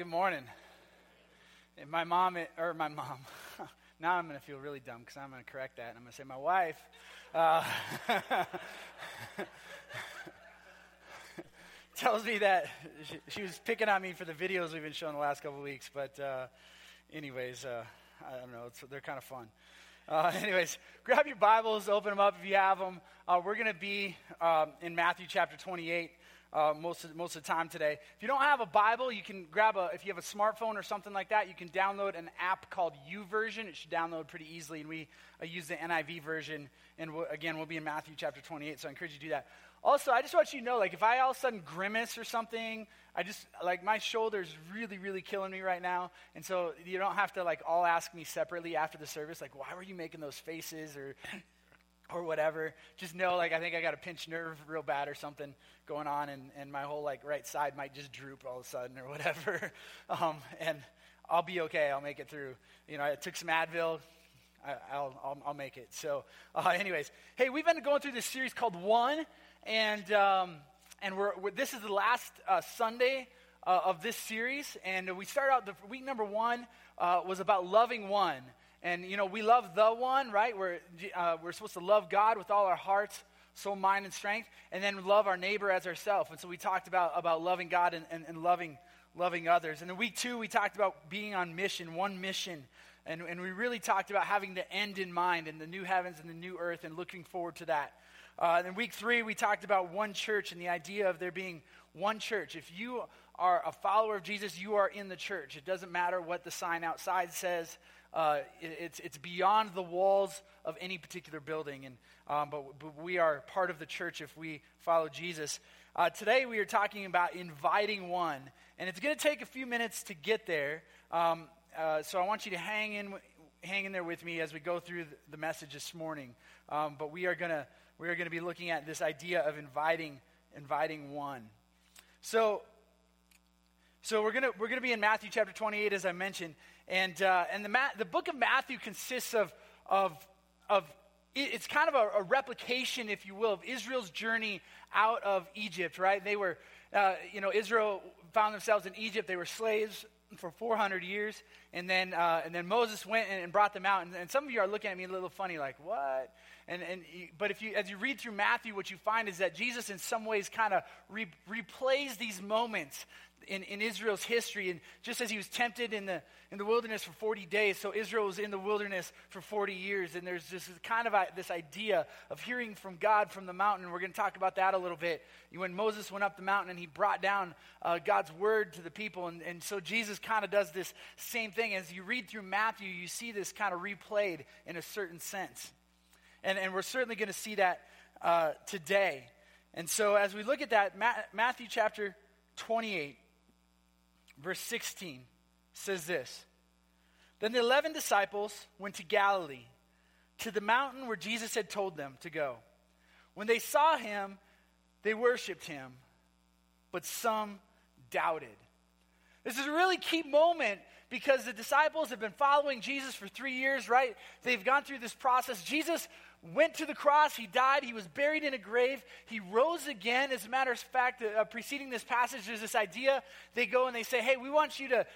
good morning. And my mom, or my mom, now I'm going to feel really dumb because I'm going to correct that. And I'm going to say my wife. Uh, tells me that she, she, was picking on me for the videos we've been showing the last couple weeks. But, uh, anyways, uh, I don't know. they're kind of fun. Uh, anyways, grab your Bibles, open them up if you have them. Uh, we're going to be um, in Matthew chapter 28 uh, most, of, most of the time today. If you don't have a Bible, you can grab a, if you have a smartphone or something like that, you can download an app called YouVersion. It should download pretty easily, and we uh, use the NIV version. And we'll, again, we'll be in Matthew chapter 28, so I encourage you to do that. Also, I just want you to know, like, if I all of a sudden grimace or something, I just, like, my shoulder's really, really killing me right now. And so you don't have to, like, all ask me separately after the service, like, why were you making those faces or or whatever. Just know, like, I think I got a pinched nerve real bad or something going on, and, and my whole, like, right side might just droop all of a sudden or whatever. Um, and I'll be okay. I'll make it through. You know, I took some Advil. I, will I'll, I'll make it. So, uh, anyways, hey, we've been going through this series called One, and, um, and we're, we're, this is the last uh, Sunday uh, of this series. And we start out, the week number one uh, was about loving one. And, you know, we love the one, right? We're, uh, we're supposed to love God with all our hearts, soul, mind, and strength, and then love our neighbor as ourselves. And so we talked about, about loving God and, and, and loving, loving others. And in week two, we talked about being on mission, one mission. And, and we really talked about having the end in mind and the new heavens and the new earth and looking forward to that. Uh, in week three, we talked about one church and the idea of there being one church. If you are a follower of Jesus, you are in the church. It doesn't matter what the sign outside says. Uh, it's, it's beyond the walls of any particular building, and, um, but, but, we are part of the church if we follow Jesus. Uh, today we are talking about inviting one, and it's going to take a few minutes to get there. Um, uh, so I want you to hang in, hang in there with me as we go through the message this morning. Um, but we are going to we are going to be looking at this idea of inviting inviting one. So so we're going to we're going to be in Matthew chapter 28 as I mentioned and, uh, and the, Ma- the book of Matthew consists of, of, of it's kind of a, a, replication, if you will, of Israel's journey out of Egypt, right? They were, uh, you know, Israel found themselves in Egypt. They were slaves for 400 years. And then, uh, and then Moses went and, and brought them out. And, and, some of you are looking at me a little funny, like, what? And, and, but if you, as you read through Matthew, what you find is that Jesus, in some ways, kind of re- replays these moments in, in Israel's history. And just as he was tempted in the, in the wilderness for 40 days, so Israel was in the wilderness for 40 years. And there's this kind of a, this idea of hearing from God from the mountain. We're going to talk about that a little bit. When Moses went up the mountain and he brought down uh, God's word to the people. And, and so Jesus kind of does this same thing. As you read through Matthew, you see this kind of replayed in a certain sense. And, and we're certainly going to see that uh, today. And so as we look at that, Matthew chapter 28, verse 16 says this Then the 11 disciples went to Galilee, to the mountain where Jesus had told them to go. When they saw him, they worshiped him, but some doubted. This is a really key moment because the disciples have been following Jesus for three years, right? They've gone through this process. Jesus went to the cross, he died, he was buried in a grave, he rose again. As a matter of fact, uh, preceding this passage, there's this idea. They go and they say, Hey, we want you to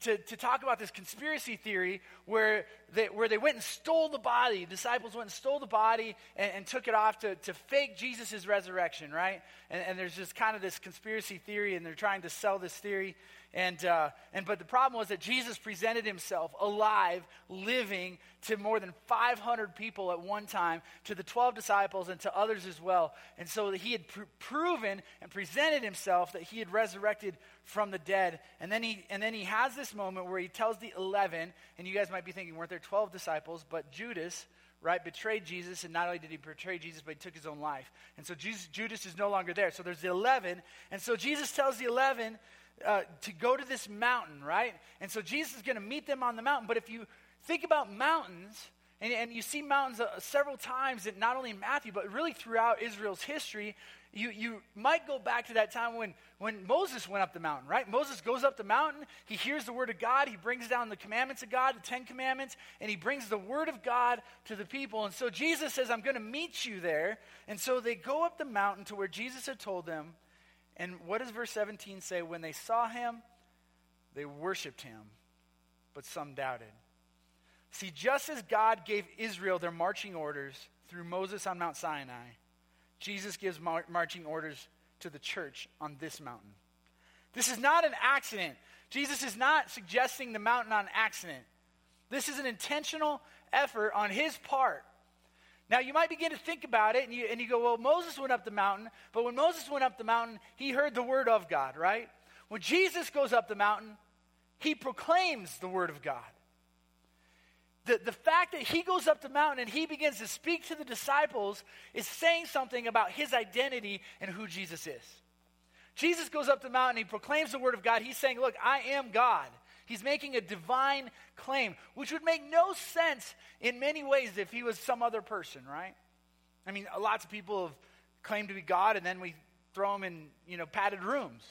to, to talk about this conspiracy theory where they, where they went and stole the body. The disciples went and stole the body and, and took it off to, to fake Jesus' resurrection, right? And, and there's just kind of this conspiracy theory, and they're trying to sell this theory. And, uh, and but the problem was that Jesus presented himself alive, living to more than 500 people at one time, to the 12 disciples and to others as well. And so he had pr- proven and presented himself that he had resurrected from the dead. And then he and then he has this moment where he tells the 11, and you guys might be thinking, weren't there 12 disciples? But Judas right, betrayed Jesus, and not only did he betray Jesus, but he took his own life. And so Jesus, Judas is no longer there. So there's the 11. And so Jesus tells the 11 uh, to go to this mountain, right? And so Jesus is going to meet them on the mountain. But if you think about mountains, and, and you see mountains uh, several times, not only in Matthew, but really throughout Israel's history, you, you might go back to that time when, when Moses went up the mountain, right? Moses goes up the mountain, he hears the word of God, he brings down the commandments of God, the Ten Commandments, and he brings the word of God to the people. And so Jesus says, I'm going to meet you there. And so they go up the mountain to where Jesus had told them. And what does verse 17 say? When they saw him, they worshiped him, but some doubted. See, just as God gave Israel their marching orders through Moses on Mount Sinai, Jesus gives mar- marching orders to the church on this mountain. This is not an accident. Jesus is not suggesting the mountain on accident. This is an intentional effort on his part. Now, you might begin to think about it, and you, and you go, well, Moses went up the mountain, but when Moses went up the mountain, he heard the word of God, right? When Jesus goes up the mountain, he proclaims the word of God. The, the fact that he goes up the mountain and he begins to speak to the disciples is saying something about his identity and who Jesus is. Jesus goes up the mountain, he proclaims the word of God. He's saying, Look, I am God. He's making a divine claim, which would make no sense in many ways if he was some other person, right? I mean, lots of people have claimed to be God, and then we throw them in, you know, padded rooms,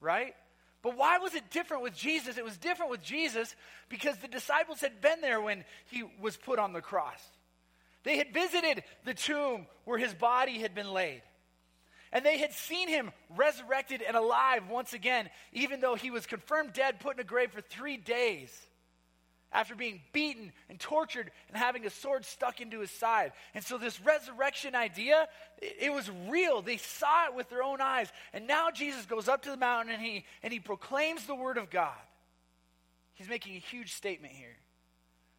right? But why was it different with Jesus? It was different with Jesus because the disciples had been there when he was put on the cross. They had visited the tomb where his body had been laid. And they had seen him resurrected and alive once again, even though he was confirmed dead, put in a grave for three days after being beaten and tortured and having a sword stuck into his side. And so, this resurrection idea, it, was real. They saw it with their own eyes. And now Jesus goes up to the mountain and he, and he proclaims the word of God. He's making a huge statement here.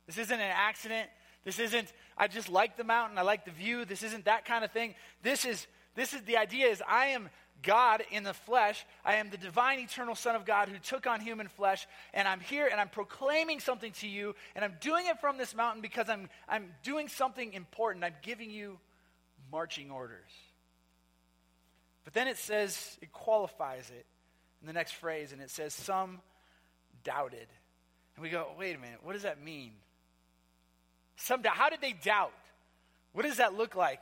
This isn't an accident. This isn't, I just like the mountain, I like the view. This isn't that kind of thing. This is this is the idea is I am God in the flesh. I am the divine eternal Son of God who took on human flesh, and I'm here and I'm proclaiming something to you, and I'm doing it from this mountain because I'm I'm doing something important. I'm giving you marching orders. But then it says it qualifies it in the next phrase, and it says some doubted. And we go, wait a minute, what does that mean? Some doubt. How did they doubt? What does that look like?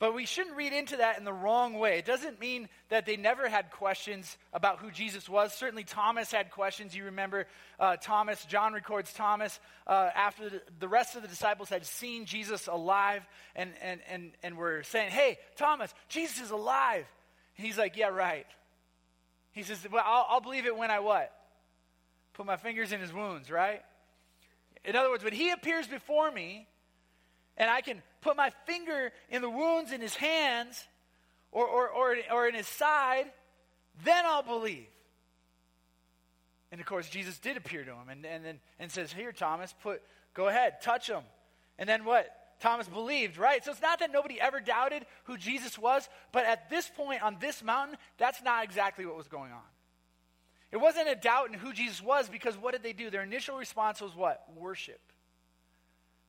But we shouldn't read into that in the wrong way. It doesn't mean that they never had questions about who Jesus was. Certainly, Thomas had questions. You remember uh, Thomas, John records Thomas uh, after the, the, rest of the disciples had seen Jesus alive and, and, and, and were saying, Hey, Thomas, Jesus is alive. And he's like, Yeah, right. He says, Well, I'll, I'll believe it when I what? Put my fingers in his wounds, right? In other words, when he appears before me, and I can put my finger in the wounds in his hands or, or, or, or in his side, then I'll believe. And of course, Jesus did appear to him and, and, and, and says, Here, Thomas, put, go ahead, touch him. And then what? Thomas believed, right? So it's not that nobody ever doubted who Jesus was, but at this point on this mountain, that's not exactly what was going on. It wasn't a doubt in who Jesus was because what did they do? Their initial response was what? Worship.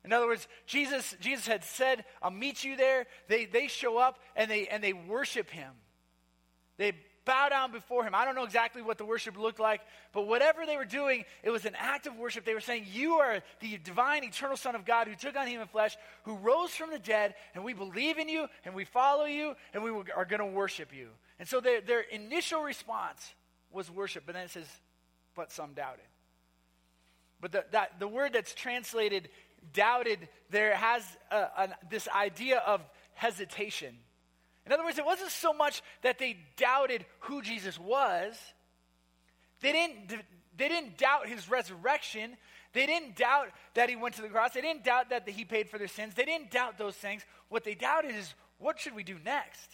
In other words, Jesus, Jesus had said, I'll meet you there. They, they show up and they, and they worship him. They bow down before him. I don't know exactly what the worship looked like, but whatever they were doing, it was an act of worship. They were saying, You are the divine, eternal Son of God who took on human flesh, who rose from the dead, and we believe in you, and we follow you, and we are going to worship you. And so their, their initial response was worship, but then it says, But some doubted. But the, that, the word that's translated doubted, there has a, this idea of hesitation. In other words, it wasn't so much that they doubted who Jesus was, they didn't, they didn't doubt his resurrection. They didn't doubt that he went to the cross. They didn't doubt that he paid for their sins. They didn't doubt those things. What they doubted is, what should we do next?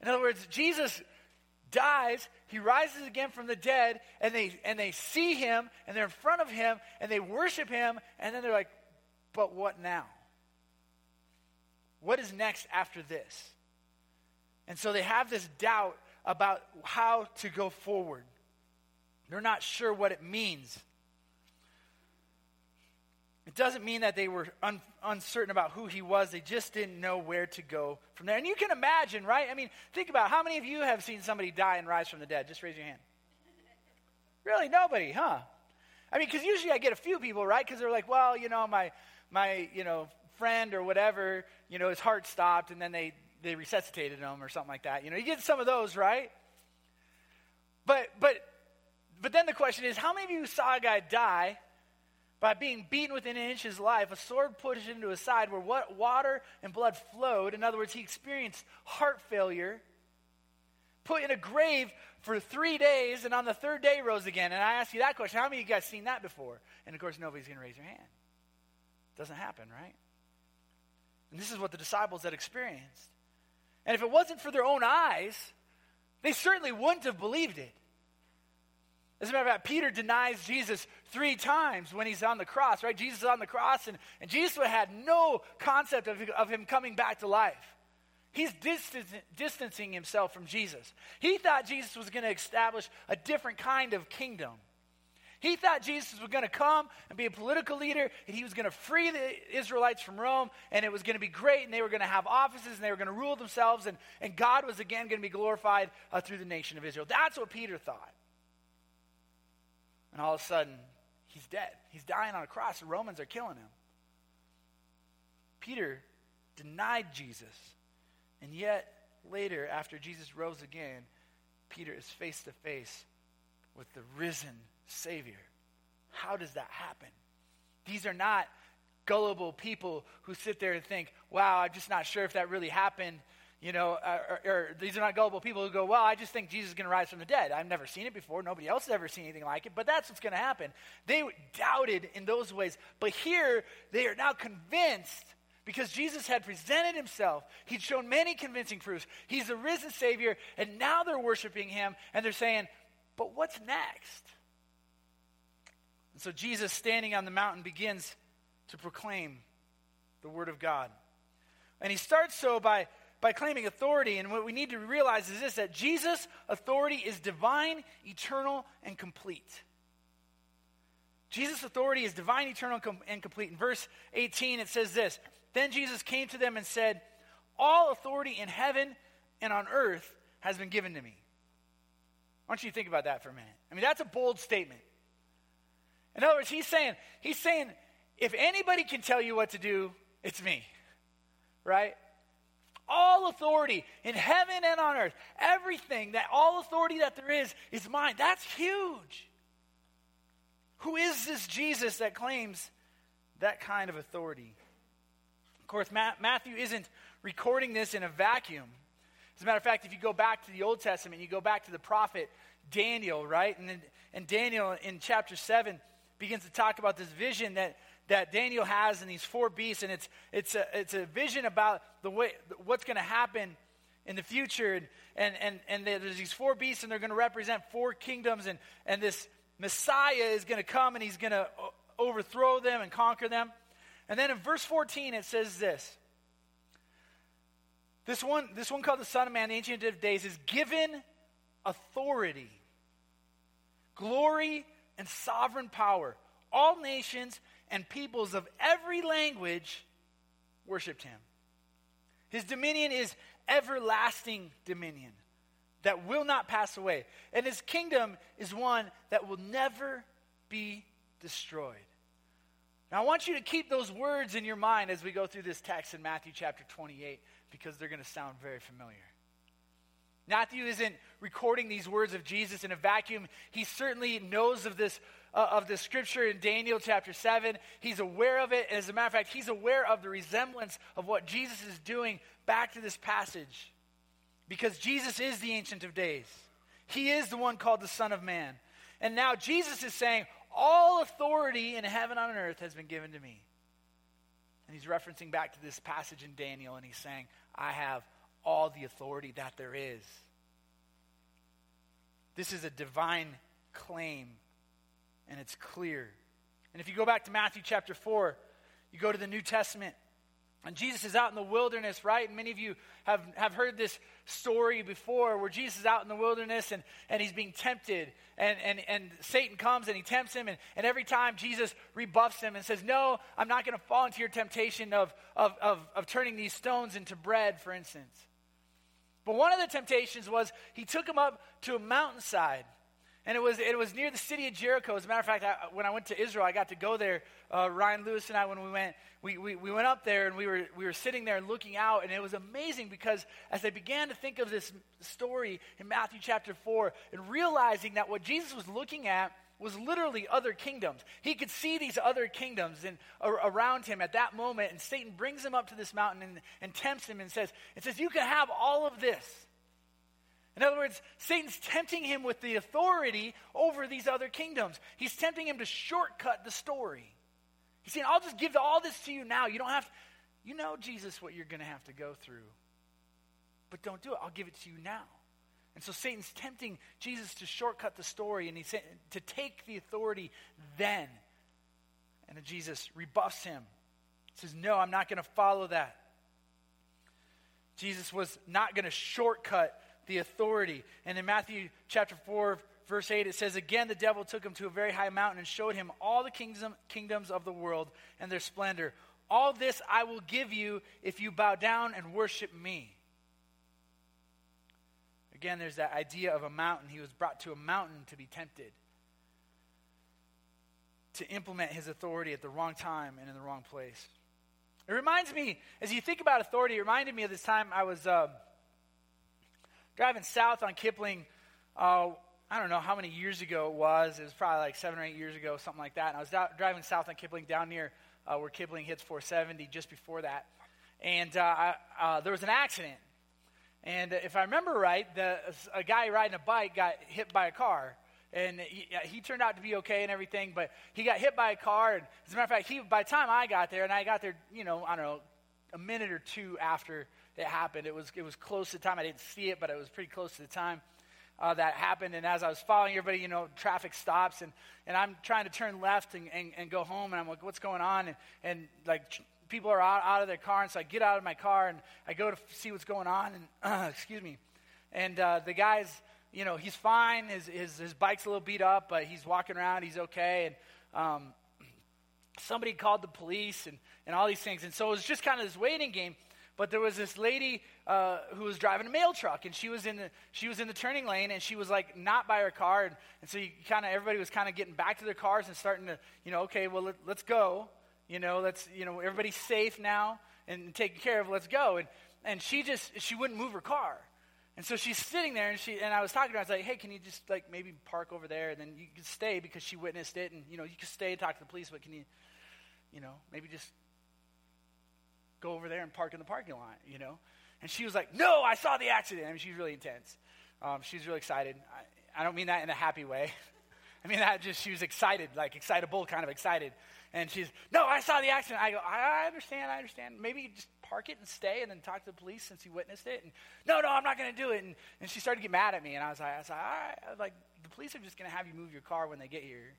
In other words, Jesus dies, he rises again from the dead, and they and they see him, and they're in front of him, and they worship him, and then they're like, but what now? What is next after this? And so they have this doubt about how to go forward. They're not sure what it means. It doesn't mean that they were un- uncertain about who he was. They just didn't know where to go from there. And you can imagine, right? I mean, think about how many of you have seen somebody die and rise from the dead? Just raise your hand. Really, nobody, huh? I mean, because usually I get a few people, right? Because they're like, well, you know, my my you know friend or whatever, you know, his heart stopped, and then they they resuscitated him or something like that. You know, you get some of those, right? But but but then the question is, how many of you saw a guy die? By being beaten within an inch of his life, a sword pushed into his side where what water and blood flowed. In other words, he experienced heart failure, put in a grave for three days and on the third day rose again. And I ask you that question how many of you guys seen that before? And of course, nobody's going to raise their hand. Doesn't happen, right? And this is what the disciples had experienced. And if it wasn't for their own eyes, they certainly wouldn't have believed it. As a matter of fact, Peter denies Jesus three times when he's on the cross, right? Jesus is on the cross, and, and Jesus had no concept of, of him coming back to life. He's distancing himself from Jesus. He thought Jesus was going to establish a different kind of kingdom. He thought Jesus was going to come and be a political leader, and he was going to free the Israelites from Rome, and it was going to be great, and they were going to have offices, and they were going to rule themselves, and, and God was again going to be glorified uh, through the nation of Israel. That's what Peter thought. And all of a sudden, he's dead. He's dying on a cross. The Romans are killing him. Peter denied Jesus. And yet, later, after Jesus rose again, Peter is face to face with the risen Savior. How does that happen? These are not gullible people who sit there and think, wow, I'm just not sure if that really happened. You know, uh, or, or, these are not gullible people who go, well, I just think Jesus is going to rise from the dead. I've never seen it before. Nobody else has ever seen anything like it, but that's what's going to happen. They doubted in those ways. But here, they are now convinced because Jesus had presented himself. He'd shown many convincing proofs. He's the risen Savior, and now they're worshiping him, and they're saying, but what's next? And so Jesus, standing on the mountain, begins to proclaim the Word of God. And he starts so by, by claiming authority. And what we need to realize is this that Jesus' authority is divine, eternal, and complete. Jesus' authority is divine, eternal, and complete. In verse 18, it says this Then Jesus came to them and said, All authority in heaven and on earth has been given to me. I want you to think about that for a minute. I mean, that's a bold statement. In other words, he's saying, he's saying, if anybody can tell you what to do, it's me. Right? All authority in heaven and on earth, everything that all authority that there is is mine. That's huge. Who is this Jesus that claims that kind of authority? Of course, Matthew isn't recording this in a vacuum. As a matter of fact, if you go back to the Old Testament, you go back to the prophet Daniel, right? And, and Daniel in chapter 7, begins to talk about this vision that, that Daniel has in these four beasts, and it's, it's, a, it's a vision about the way, what's going to happen in the future. And, and, and, and there's these four beasts, and they're going to represent four kingdoms, and, and this Messiah is going to come, and he's going to overthrow them and conquer them. And then in verse 14, it says this. This one, this one called the Son of Man, the Ancient of Days, is given authority, glory, and sovereign power. All nations and peoples of every language worshiped him. His dominion is everlasting dominion that will not pass away, and his kingdom is one that will never be destroyed. Now, I want you to keep those words in your mind as we go through this text in Matthew chapter 28 because they're going to sound very familiar. Matthew isn't recording these words of Jesus in a vacuum. He certainly knows of this uh, of the scripture in Daniel chapter 7. He's aware of it. And As a matter of fact, he's aware of the resemblance of what Jesus is doing back to this passage. Because Jesus is the Ancient of Days. He is the one called the Son of Man. And now Jesus is saying, All authority in heaven and on earth has been given to me. And he's referencing back to this passage in Daniel, and he's saying, I have all the authority that there is. This is a divine claim, and it's clear. And if you go back to Matthew chapter 4, you go to the New Testament, and Jesus is out in the wilderness, right? And many of you have, have heard this story before where Jesus is out in the wilderness and, and he's being tempted. And, and, and Satan comes and he tempts him. And, and every time Jesus rebuffs him and says, No, I'm not going to fall into your temptation of, of, of, of turning these stones into bread, for instance. But one of the temptations was he took him up to a mountainside. And it was, it was near the city of Jericho. As a matter of fact, I, when I went to Israel, I got to go there. Uh, Ryan Lewis and I, when we went, we, we, we went up there and we were, we were sitting there and looking out. And it was amazing because as I began to think of this story in Matthew chapter 4 and realizing that what Jesus was looking at was literally other kingdoms. He could see these other kingdoms in, around him at that moment, and Satan brings him up to this mountain and, and tempts him and says, it says, You can have all of this. In other words, Satan's tempting him with the authority over these other kingdoms. He's tempting him to shortcut the story. He's saying, I'll just give all this to you now. You don't have, to, you know, Jesus, what you're going to have to go through. But don't do it. I'll give it to you now. And so Satan's tempting Jesus to shortcut the story and he's to take the authority then. And then Jesus rebuffs him. He says, No, I'm not going to follow that. Jesus was not going to shortcut the authority. And in Matthew chapter 4, verse 8, it says, Again, the devil took him to a very high mountain and showed him all the kingdom, kingdoms of the world and their splendor. All this I will give you if you bow down and worship me. Again, there's that idea of a mountain. He was brought to a mountain to be tempted, to implement his authority at the wrong time and in the wrong place. It reminds me, as you think about authority, it reminded me of this time I was uh, driving south on Kipling. Uh, I don't know how many years ago it was. It was probably like seven or eight years ago, something like that. And I was driving south on Kipling down near uh, where Kipling hits 470 just before that. And uh, I, uh, there was an accident. And if I remember right, the, a guy riding a bike got hit by a car. And he, he, turned out to be okay and everything, but he got hit by a car. And as a matter of fact, he, by the time I got there, and I got there, you know, I don't know, a minute or two after it happened, it was, it was close to the time. I didn't see it, but it was pretty close to the time. Uh, that happened. And as I was following everybody, you know, traffic stops, and, and I'm trying to turn left and, and, and go home, and I'm like, what's going on? And, and like, people are out, out of their car, and so I get out of my car and I go to see what's going on, and uh, excuse me, and uh, the guy's, you know, he's fine. His, his his bike's a little beat up, but he's walking around. He's okay, and um, somebody called the police and and all these things, and so it was just kind of this waiting game. But there was this lady uh, who was driving a mail truck, and she was in the she was in the turning lane, and she was like not by her car, and, and so you kind of everybody was kind of getting back to their cars and starting to you know okay well let, let's go you know, let's, you know, everybody's safe now and taken care of. Let's go. And, and she just, she wouldn't move her car. And so she's sitting there, and she and I was talking to her. I was like, "Hey, can you just like maybe park over there, and then you can stay because she witnessed it, and you know you can stay and talk to the police, but can you, you know, maybe just go over there and park in the parking lot, you know?" And she was like, "No, I saw the accident." I mean, she's really intense. Um, she's really excited. I, I don't mean that in a happy way. I mean that just she was excited, like excitable, kind of excited. And she's, no, I saw the accident. I go, I, understand, I understand. Maybe just park it and stay and then talk to the police since you witnessed it. And no, no, I'm not going to do it. And, and she started to get mad at me. And I was like, I was like, all right. I was like, the police are just going to have you move your car when they get here.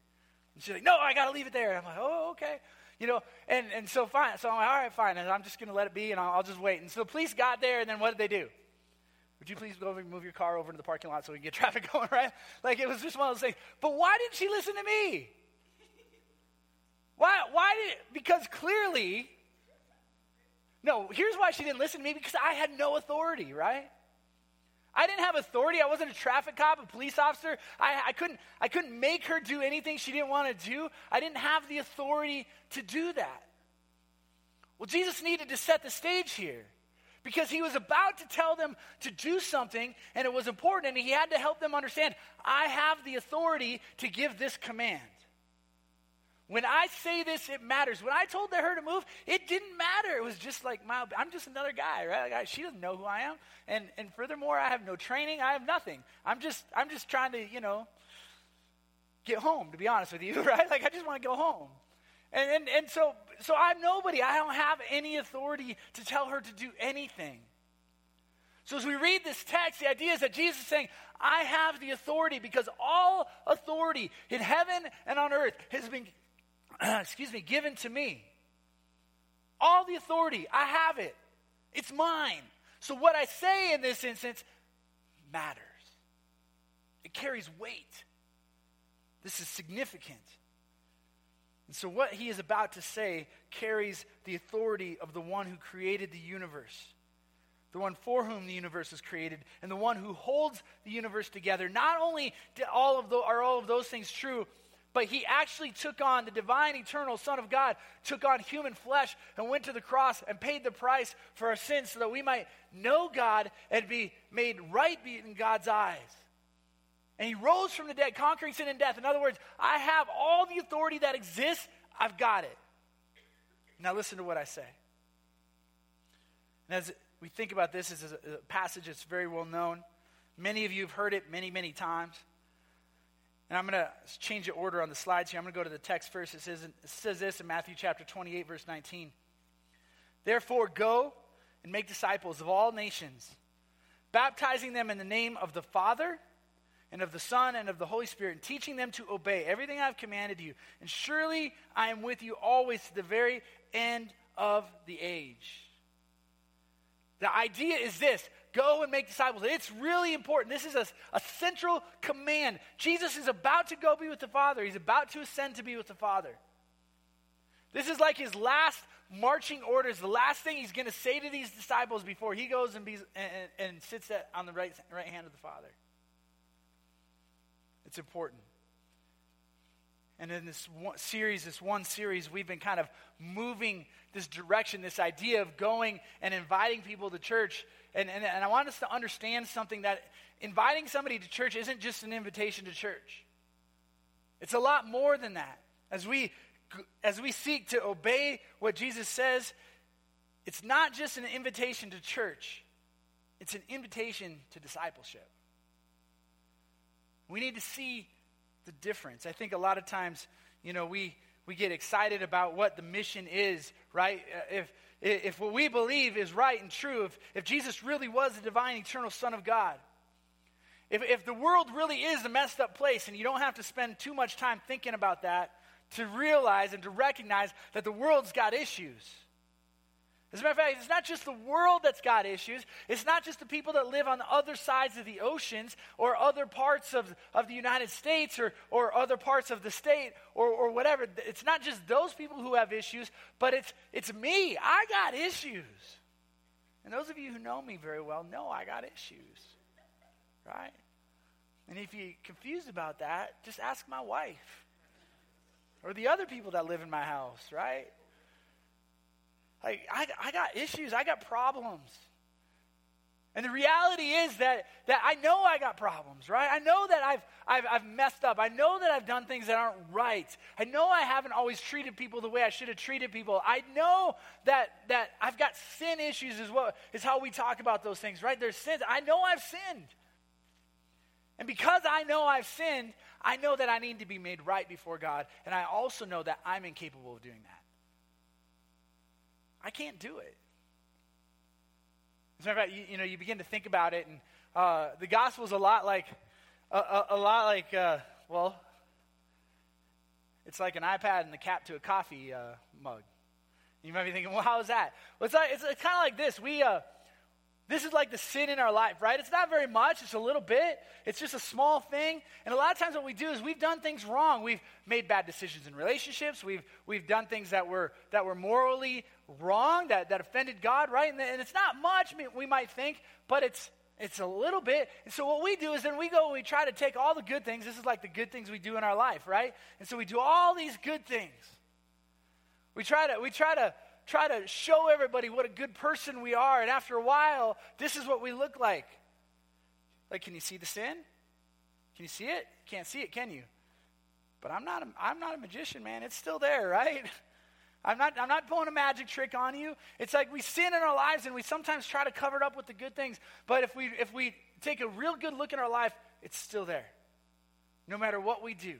And she's like, no, I got to leave it there. And I'm like, oh, okay. You know, and, and so fine. So I'm like, all right, fine. And I'm just going to let it be and I'll, I'll just wait. And so the police got there and then what did they do? Would you please go over and move your car over to the parking lot so we can get traffic going, right? Like it was just one of those things. But why didn't she listen to me? Why, why did, because clearly, no, here's why she didn't listen to me because I had no authority, right? I didn't have authority. I wasn't a traffic cop, a police officer. I, I, couldn't, I couldn't make her do anything she didn't want to do. I didn't have the authority to do that. Well, Jesus needed to set the stage here because he was about to tell them to do something and it was important and he had to help them understand I have the authority to give this command. When I say this, it matters. When I told her to move, it didn't matter. It was just like, my, I'm just another guy, right? Like I, she doesn't know who I am. And, and furthermore, I have no training. I have nothing. I'm just, I'm just trying to, you know, get home, to be honest with you, right? Like, I just want to go home. And, and, and so, so I'm nobody. I don't have any authority to tell her to do anything. So as we read this text, the idea is that Jesus is saying, I have the authority because all authority in heaven and on earth has been excuse me, given to me. All the authority, I have it. It's mine. So what I say in this instance matters. It carries weight. This is significant. And so what he is about to say carries the authority of the one who created the universe the one for whom the universe was created, and the one who holds the universe together. Not only all of the, are all of those things true, but he actually took on the divine, eternal Son of God, took on human flesh and went to the cross and paid the price for our sins so that we might know God and be made right in God's eyes. And he rose from the dead, conquering sin and death. In other words, I have all the authority that exists, I've got it. Now, listen to what I say. And as we think about this, is a passage that's very well known, Many of you have heard it many, many times. And I'm going to change the order on the slides here. I'm going to go to the text first. It says, it says this in Matthew chapter 28, verse 19. Therefore, go and make disciples of all nations, baptizing them in the name of the Father and of the Son and of the Holy Spirit, and teaching them to obey everything I've commanded you. And surely I am with you always to the very end of the age. The idea is this go and make disciples. It's really important. This is a, a central command. Jesus is about to go be with the Father, he's about to ascend to be with the Father. This is like his last marching orders, the last thing he's going to say to these disciples before he goes and, be, and, and sits at, on the right, right hand of the Father. It's important. And in this one series, this one series, we've been kind of moving this direction, this idea of going and inviting people to church. And, and, and I want us to understand something that inviting somebody to church isn't just an invitation to church, it's a lot more than that. As we, as we seek to obey what Jesus says, it's not just an invitation to church, it's an invitation to discipleship. We need to see the difference. I think a lot of times, you know, we, we get excited about what the mission is, right? Uh, if, if what we believe is right and true, if, if Jesus really was the divine, eternal Son of God, if, if the world really is a messed up place and you don't have to spend too much time thinking about that to realize and to recognize that the world's got issues. As a matter of fact, it's not just the world that's got issues. It's not just the people that live on the other sides of the oceans or other parts of, of the United States or, or other parts of the state or, or whatever. It's not just those people who have issues, but it's, it's me. I got issues. And those of you who know me very well know I got issues, right? And if you're confused about that, just ask my wife or the other people that live in my house, right? Like, I, I got issues, I got problems. And the reality is that, that I know I got problems, right? I know that I've, I've, I've messed up. I know that I've done things that aren't right. I know I haven't always treated people the way I should have treated people. I know that, that I've got sin issues, is, what, is how we talk about those things, right? There's sins. I know I've sinned. And because I know I've sinned, I know that I need to be made right before God. And I also know that I'm incapable of doing that. I can't do it. As a matter of fact, you, you know, you begin to think about it, and uh, the gospel is a lot like, a, a, a lot like, uh, well, it's like an iPad and the cap to a coffee uh, mug. You might be thinking, well, how is that? Well, it's, like, it's, it's kind of like this. We, uh, this is like the sin in our life, right? It's not very much, it's a little bit. It's just a small thing. And a lot of times what we do is we've done things wrong. We've made bad decisions in relationships. We've, we've done things that were, that were morally wrong, that, that offended God, right? And, and it's not much, we might think, but it's, it's a little bit. And so what we do is then we go and we try to take all the good things. This is like the good things we do in our life, right? And so we do all these good things. We try to, we try to, try to show everybody what a good person we are. And after a while, this is what we look like. Like, can you see the sin? Can you see it? Can't see it, can you? But I'm not a, I'm not a magician, man. It's still there, right? I'm not, I'm not pulling a magic trick on you. It's like we sin in our lives and we sometimes try to cover it up with the good things. But if we, if we take a real good look at our life, it's still there. No matter what we do,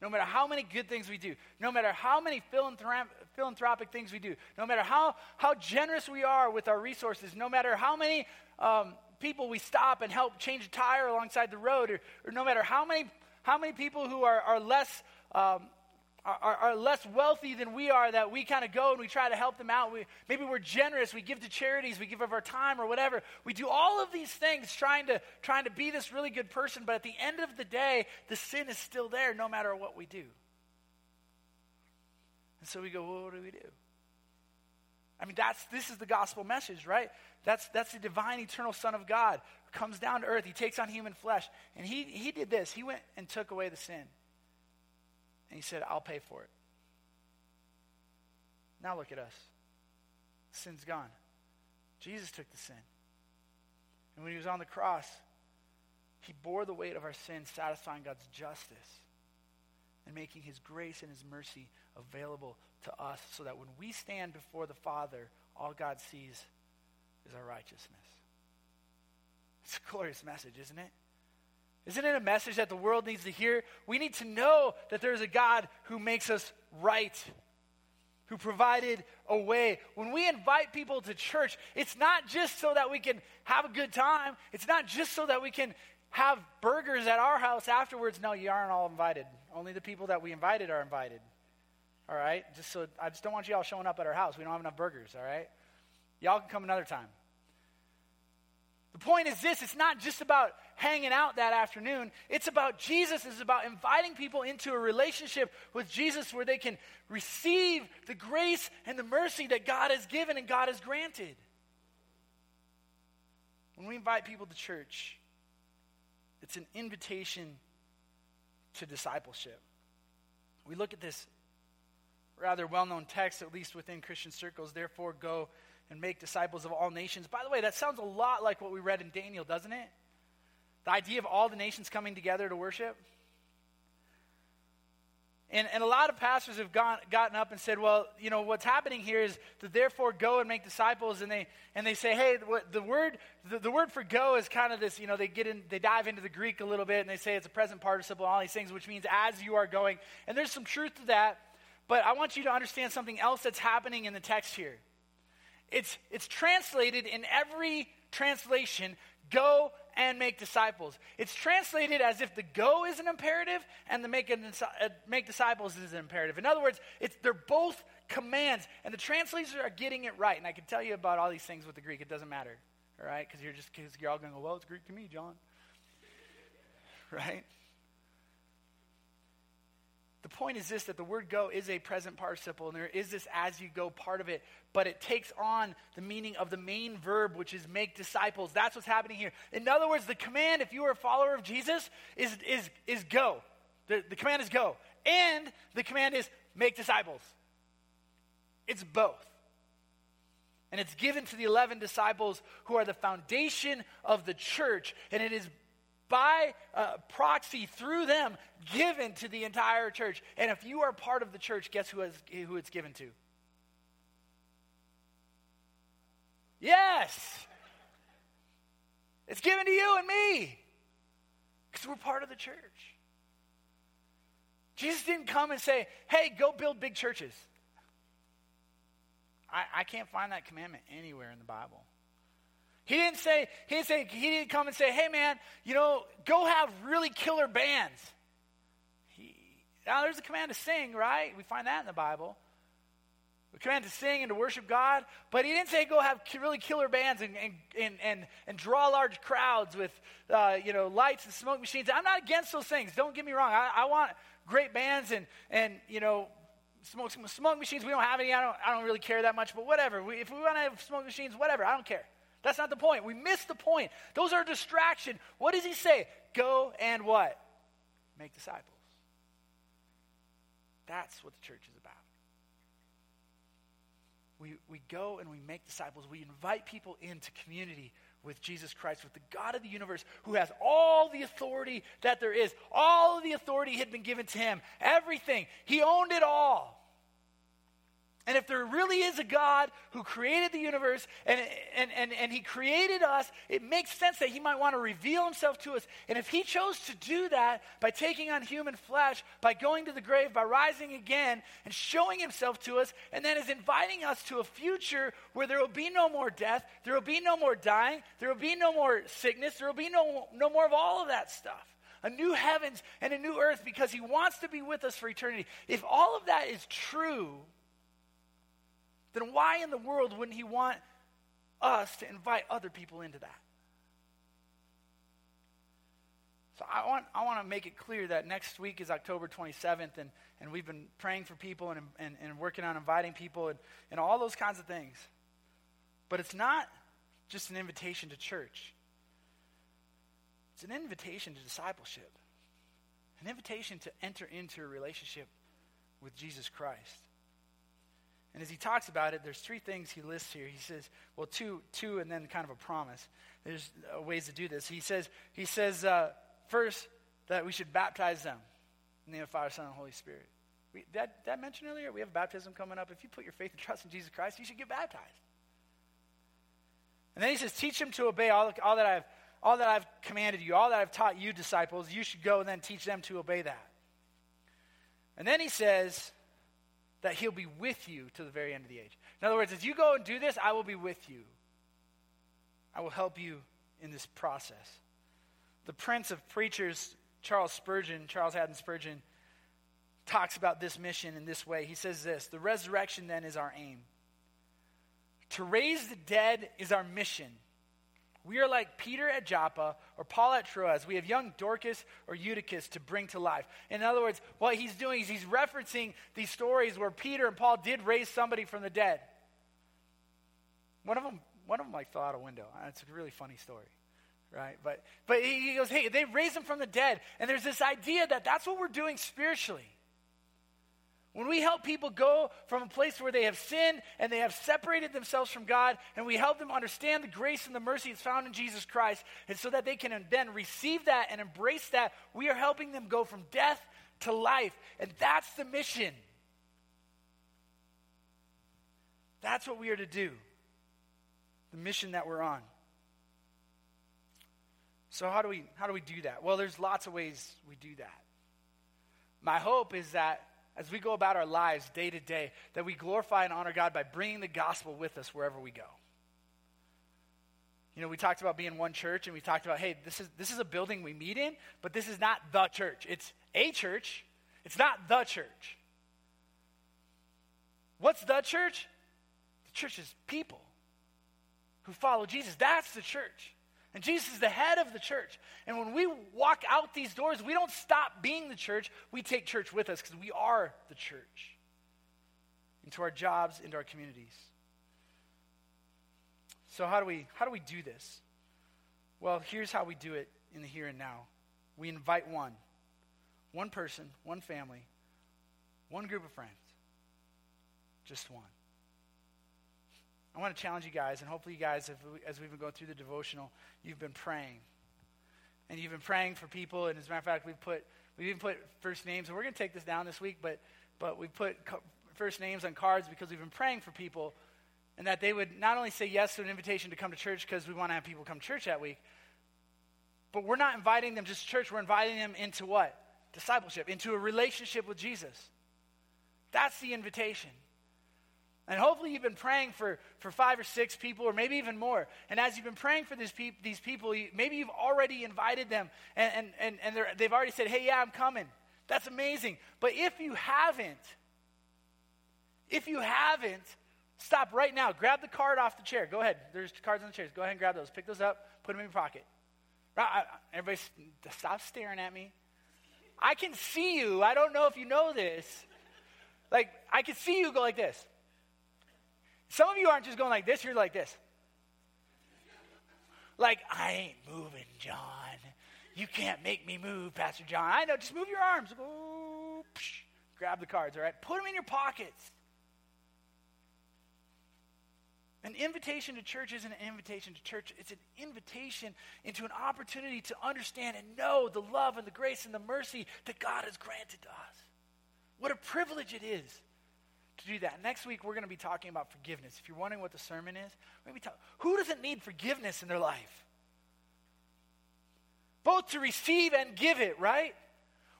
no matter how many good things we do, no matter how many philanthrop- philanthropic things we do, no matter how, how generous we are with our resources, no matter how many um, people we stop and help change a tire alongside the road, or, or no matter how many, how many people who are, are less um, are, are, less wealthy than we are that we kind of go and we try to help them out. We, maybe we're generous. We give to charities. We give of our time or whatever. We do all of these things trying to, trying to be this really good person. But at the end of the day, the sin is still there no matter what we do. And so we go, well, what do we do? I mean, that's, this is the gospel message, right? That's, that's the divine, eternal Son of God comes down to earth. He takes on human flesh. And he, he did this. He went and took away the sin. And he said, I'll pay for it. Now look at us. Sin's gone. Jesus took the sin. And when he was on the cross, he bore the weight of our sin, satisfying God's justice and making his grace and his mercy available to us so that when we stand before the Father, all God sees is our righteousness. It's a glorious message, isn't it? Isn't it a message that the world needs to hear? We need to know that there's a God who makes us right, who provided a way. When we invite people to church, it's not just so that we can have a good time, it's not just so that we can have burgers at our house afterwards. No, you aren't all invited. Only the people that we invited are invited. All right? Just so I just don't want you all showing up at our house. We don't have enough burgers, all right? Y'all can come another time. The point is this it's not just about hanging out that afternoon, it's about Jesus. It's about inviting people into a relationship with Jesus where they can receive the grace and the mercy that God has given and God has granted. When we invite people to church, it's an invitation to discipleship. We look at this rather well known text, at least within Christian circles. Therefore, go and make disciples of all nations. By the way, that sounds a lot like what we read in Daniel, doesn't it? The idea of all the nations coming together to worship. And, and a lot of pastors have gone, gotten up and said, well, you know, what's happening here is to therefore go and make disciples. And they, and they say, hey, the, word, the, the word for go is kind of this, you know, they get in, they dive into the Greek a little bit and they say it's a present participle and all these things, which means as you are going. And there's some truth to that. But I want you to understand something else that's happening in the text here. It's, it's translated in every translation go and make disciples. It's translated as if the go is an imperative and the make, uh, make disciples is an imperative. In other words, it's, they're both commands, and the translators are getting it right. And I can tell you about all these things with the Greek. It doesn't matter, all right? Because you're just because you're all going to go, well, it's Greek to me, John. Right? The point is this that the word go is a present participle, and there is this as you go part of it, but it takes on the meaning of the main verb, which is make disciples. That's what's happening here. In other words, the command, if you are a follower of Jesus, is, is, is go. The, the command is go. And the command is make disciples. It's both. And it's given to the 11 disciples who are the foundation of the church. And it is by uh, proxy through them given to the entire church. And if you are part of the church, guess who, has, who it's given to? Yes! It's given to you and me because we're part of the church. Jesus didn't come and say, hey, go build big churches. I, I can't find that commandment anywhere in the Bible. He didn't say, he didn't say, he didn't come and say, hey man, you know, go have really killer bands. He, now there's a command to sing, right? We find that in the Bible. The command to sing and to worship God, but he didn't say go have really killer bands and, and, and, and, and draw large crowds with, uh, you know, lights and smoke machines. I'm not against those things. Don't get me wrong. I, I want great bands and, and you know, smoke, smoke machines. We don't have any. I don't, I don't really care that much, but whatever. We, if we want to have smoke machines, whatever. I don't care. That's not the point. We miss the point. Those are distraction. What does he say? Go and what? Make disciples. That's what the church is about. We, we go and we make disciples. We invite people into community with Jesus Christ, with the God of the universe who has all the authority that there is. All of the authority had been given to him. Everything. He owned it all. And if there really is a God who created the universe and, and, and, and he created us, it makes sense that he might want to reveal himself to us. And if he chose to do that by taking on human flesh, by going to the grave, by rising again and showing himself to us, and then is inviting us to a future where there will be no more death, there will be no more dying, there will be no more sickness, there will be no, no more of all of that stuff a new heavens and a new earth because he wants to be with us for eternity. If all of that is true, then why in the world wouldn't he want us to invite other people into that? So I want, I want to make it clear that next week is October 27th, and, and we've been praying for people and, and, and working on inviting people and, and all those kinds of things. But it's not just an invitation to church, it's an invitation to discipleship, an invitation to enter into a relationship with Jesus Christ. And as he talks about it, there's three things he lists here. He says, well, two, two, and then kind of a promise. There's uh, ways to do this. He says, he says uh, first that we should baptize them in the name of Father, Son, and Holy Spirit. We, that, that mentioned earlier, we have baptism coming up. If you put your faith and trust in Jesus Christ, you should get baptized. And then he says, teach them to obey all, all that I've, all that I've commanded you, all that I've taught you, disciples, you should go and then teach them to obey that. And then he says that he'll be with you to the very end of the age. In other words, as you go and do this, I will be with you. I will help you in this process. The prince of preachers, Charles Spurgeon, Charles Haddon Spurgeon, talks about this mission in this way. He says this The resurrection then is our aim. To raise the dead is our mission. We are like Peter at Joppa or Paul at Troas. We have young Dorcas or Eutychus to bring to life. In other words, what he's doing is he's referencing these stories where Peter and Paul did raise somebody from the dead. One of them, one of them like fell out a window. Uh, it's a really funny story, right? But but he goes, hey, they raised him from the dead, and there's this idea that that's what we're doing spiritually. When we help people go from a place where they have sinned and they have separated themselves from God, and we help them understand the grace and the mercy that's found in Jesus Christ, and so that they can then receive that and embrace that, we are helping them go from death to life. And that's the mission. That's what we are to do, the mission that we're on. So, how do we, how do, we do that? Well, there's lots of ways we do that. My hope is that as we go about our lives day to day, that we glorify and honor God by bringing the gospel with us wherever we go. You know, we talked about being one church and we talked about, hey, this is, this is a building we meet in, but this is not the church. It's a church, it's not the church. What's the church? The church is people who follow Jesus. That's the church. And Jesus is the head of the church. And when we walk out these doors, we don't stop being the church. We take church with us because we are the church. Into our jobs, into our communities. So how do we how do we do this? Well, here's how we do it in the here and now. We invite one. One person, one family, one group of friends. Just one. I want to challenge you guys, and hopefully, you guys, as we've been going through the devotional, you've been praying. And you've been praying for people, and as a matter of fact, we've put we've even put first names, and we're going to take this down this week, but but we put first names on cards because we've been praying for people, and that they would not only say yes to an invitation to come to church because we want to have people come to church that week, but we're not inviting them just to church. We're inviting them into what? Discipleship, into a relationship with Jesus. That's the invitation. And hopefully you've been praying for, for five or six people, or maybe even more. And as you've been praying for these, peop- these people, you, maybe you've already invited them, and, and, and, and they've already said, hey, yeah, I'm coming. That's amazing. But if you haven't, if you haven't, stop right now. Grab the card off the chair. Go ahead. There's cards on the chairs. Go ahead and grab those. Pick those up. Put them in your pocket. Everybody, stop staring at me. I can see you. I don't know if you know this. Like, I can see you go like this. Some of you aren't just going like this, you're like this. Like, I ain't moving, John. You can't make me move, Pastor John. I know, just move your arms. Oh, psh, grab the cards, all right? Put them in your pockets. An invitation to church isn't an invitation to church. It's an invitation into an opportunity to understand and know the love and the grace and the mercy that God has granted to us. What a privilege it is to do that. Next week, we're going to be talking about forgiveness. If you're wondering what the sermon is, we're going to be who doesn't need forgiveness in their life? Both to receive and give it, right?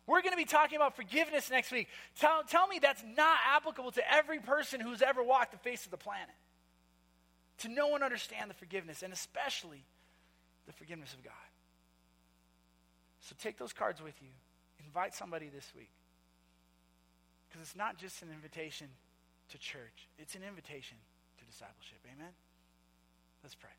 We're going to be talking about forgiveness next week. Tell, tell me that's not applicable to every person who's ever walked the face of the planet. To know and understand the forgiveness, and especially the forgiveness of God. So take those cards with you. Invite somebody this week. Because it's not just an invitation to church. It's an invitation to discipleship. Amen? Let's pray.